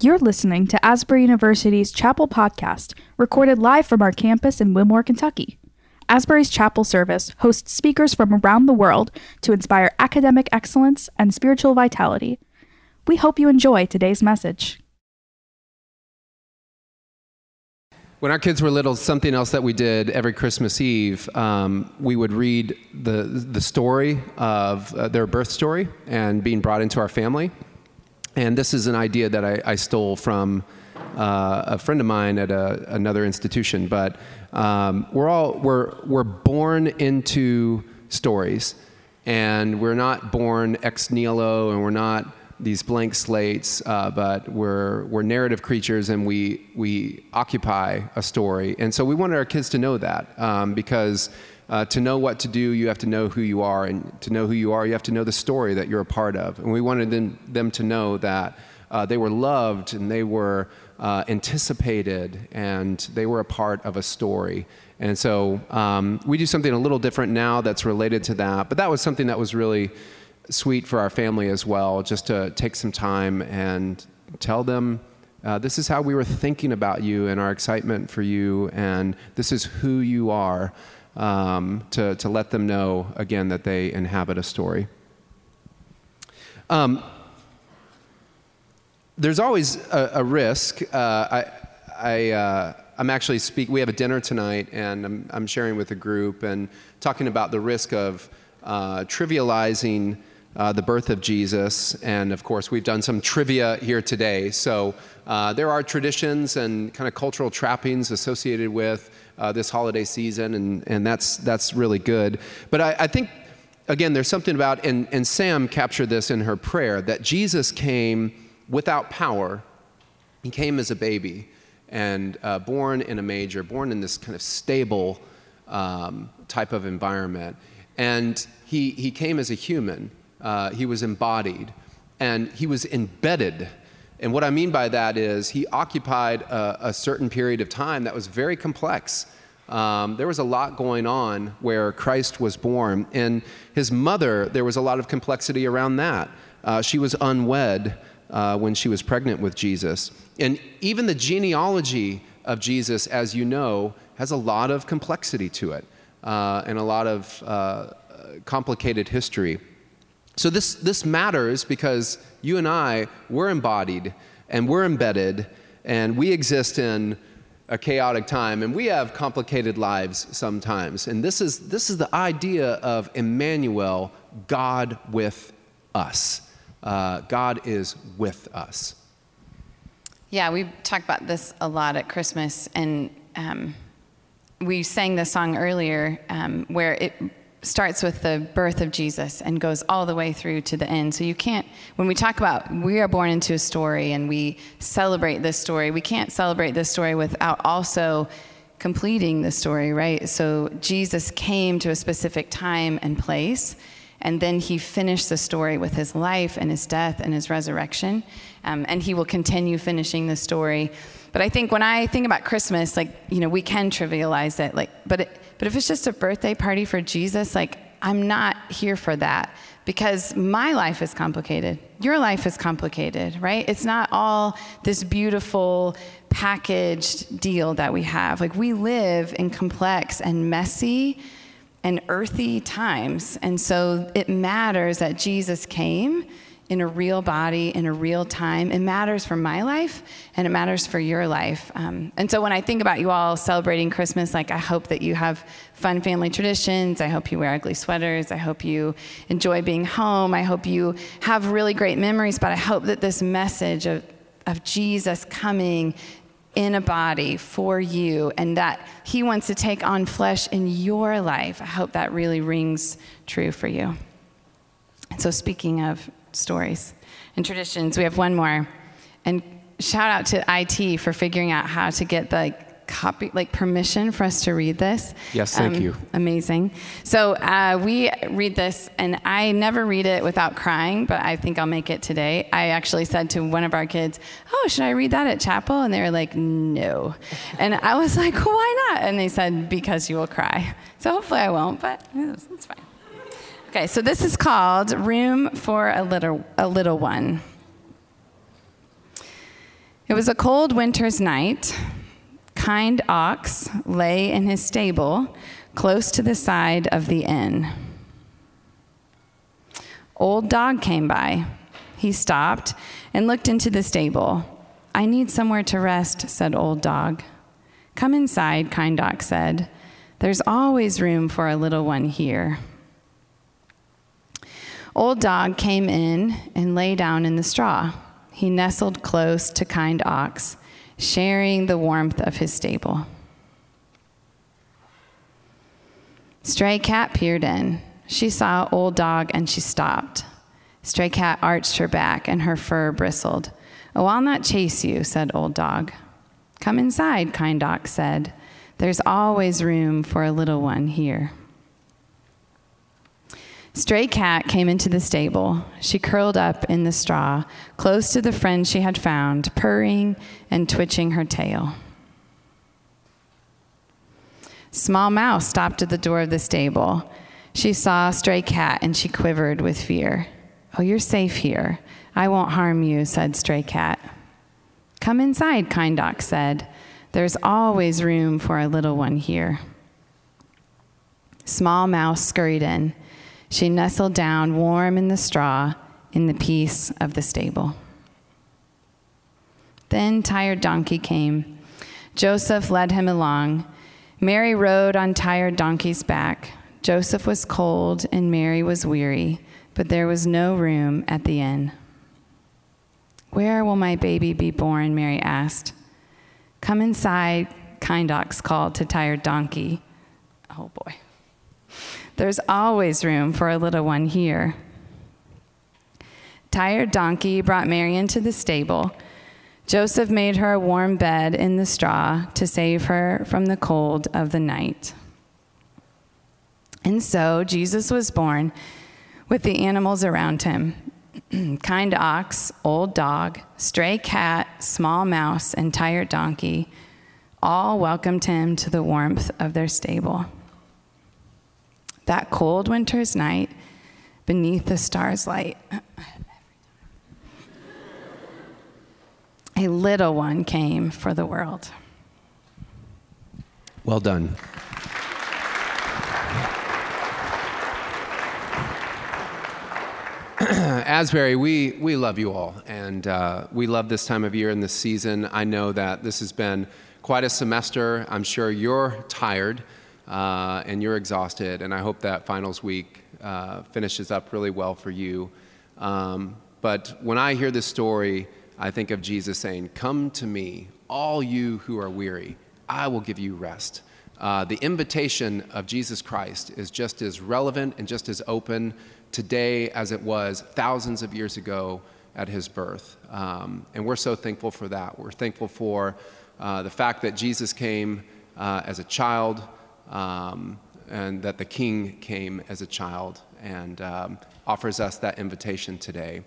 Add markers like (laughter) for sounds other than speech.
You're listening to Asbury University's Chapel Podcast, recorded live from our campus in Wilmore, Kentucky. Asbury's Chapel Service hosts speakers from around the world to inspire academic excellence and spiritual vitality. We hope you enjoy today's message. When our kids were little, something else that we did every Christmas Eve, um, we would read the, the story of uh, their birth story and being brought into our family. And this is an idea that I, I stole from uh, a friend of mine at a, another institution. But um, we're all we're we're born into stories, and we're not born ex nihilo, and we're not these blank slates, uh, but we're we're narrative creatures, and we we occupy a story. And so we wanted our kids to know that um, because uh, to know what to do, you have to know who you are. And to know who you are, you have to know the story that you're a part of. And we wanted them, them to know that uh, they were loved and they were uh, anticipated and they were a part of a story. And so um, we do something a little different now that's related to that. But that was something that was really sweet for our family as well, just to take some time and tell them. Uh, this is how we were thinking about you and our excitement for you, and this is who you are um, to, to let them know, again, that they inhabit a story. Um, there's always a, a risk. Uh, I, I, uh, I'm actually speaking, we have a dinner tonight, and I'm, I'm, sharing with a group and talking about the risk of uh, trivializing uh, the birth of Jesus. And of course, we've done some trivia here today. So uh, there are traditions and kind of cultural trappings associated with uh, this holiday season, and, and that's, that's really good. But I, I think, again, there's something about, and, and Sam captured this in her prayer, that Jesus came without power. He came as a baby and uh, born in a manger, born in this kind of stable um, type of environment. And he, he came as a human, uh, he was embodied, and he was embedded. And what I mean by that is he occupied a, a certain period of time that was very complex. Um, there was a lot going on where Christ was born. And his mother, there was a lot of complexity around that. Uh, she was unwed uh, when she was pregnant with Jesus. And even the genealogy of Jesus, as you know, has a lot of complexity to it uh, and a lot of uh, complicated history. So this, this matters because you and I, we're embodied and we're embedded and we exist in a chaotic time and we have complicated lives sometimes. And this is, this is the idea of Emmanuel, God with us uh, God is with us. Yeah, we talk about this a lot at Christmas, and um, we sang the song earlier um, where it starts with the birth of Jesus and goes all the way through to the end. So you can't, when we talk about we are born into a story and we celebrate this story, we can't celebrate this story without also completing the story, right? So Jesus came to a specific time and place and then he finished the story with his life and his death and his resurrection. Um, and he will continue finishing the story. But I think when I think about Christmas, like, you know, we can trivialize it. Like, but, it, but if it's just a birthday party for Jesus, like, I'm not here for that because my life is complicated. Your life is complicated, right? It's not all this beautiful packaged deal that we have. Like, we live in complex and messy and earthy times. And so it matters that Jesus came in a real body, in a real time. It matters for my life and it matters for your life. Um, and so when I think about you all celebrating Christmas, like I hope that you have fun family traditions. I hope you wear ugly sweaters. I hope you enjoy being home. I hope you have really great memories. But I hope that this message of, of Jesus coming in a body for you and that he wants to take on flesh in your life. I hope that really rings true for you. And so, speaking of stories and traditions, we have one more. And shout out to IT for figuring out how to get the copy, like permission for us to read this. Yes, thank um, you. Amazing. So uh, we read this, and I never read it without crying, but I think I'll make it today. I actually said to one of our kids, "Oh, should I read that at chapel?" And they were like, "No," and I was (laughs) like, "Why not?" And they said, "Because you will cry." So hopefully I won't, but it's fine. Okay, so this is called "Room for a Little a Little One." It was a cold winter's night. Kind ox lay in his stable close to the side of the inn. Old dog came by. He stopped and looked into the stable. I need somewhere to rest, said Old Dog. Come inside, Kind Ox said. There's always room for a little one here. Old Dog came in and lay down in the straw. He nestled close to Kind Ox, sharing the warmth of his stable. Stray Cat peered in. She saw Old Dog and she stopped. Stray Cat arched her back and her fur bristled. Oh, I'll not chase you, said Old Dog. Come inside, Kind Ox said. There's always room for a little one here. Stray Cat came into the stable. She curled up in the straw, close to the friend she had found, purring and twitching her tail. Small Mouse stopped at the door of the stable. She saw Stray Cat and she quivered with fear. Oh, you're safe here. I won't harm you, said Stray Cat. Come inside, Kind Ox said. There's always room for a little one here. Small Mouse scurried in. She nestled down warm in the straw in the peace of the stable. Then Tired Donkey came. Joseph led him along. Mary rode on Tired Donkey's back. Joseph was cold and Mary was weary, but there was no room at the inn. Where will my baby be born? Mary asked. Come inside, Kind Ox called to Tired Donkey. Oh boy. There's always room for a little one here. Tired Donkey brought Mary into the stable. Joseph made her a warm bed in the straw to save her from the cold of the night. And so Jesus was born with the animals around him (clears throat) kind ox, old dog, stray cat, small mouse, and tired donkey all welcomed him to the warmth of their stable. That cold winter's night, beneath the star's light, a little one came for the world. Well done. (clears throat) Asbury, we, we love you all, and uh, we love this time of year and this season. I know that this has been quite a semester. I'm sure you're tired uh, and you're exhausted, and I hope that finals week uh, finishes up really well for you. Um, but when I hear this story, I think of Jesus saying, Come to me, all you who are weary, I will give you rest. Uh, the invitation of Jesus Christ is just as relevant and just as open today as it was thousands of years ago at his birth. Um, and we're so thankful for that. We're thankful for uh, the fact that Jesus came uh, as a child um, and that the king came as a child and um, offers us that invitation today.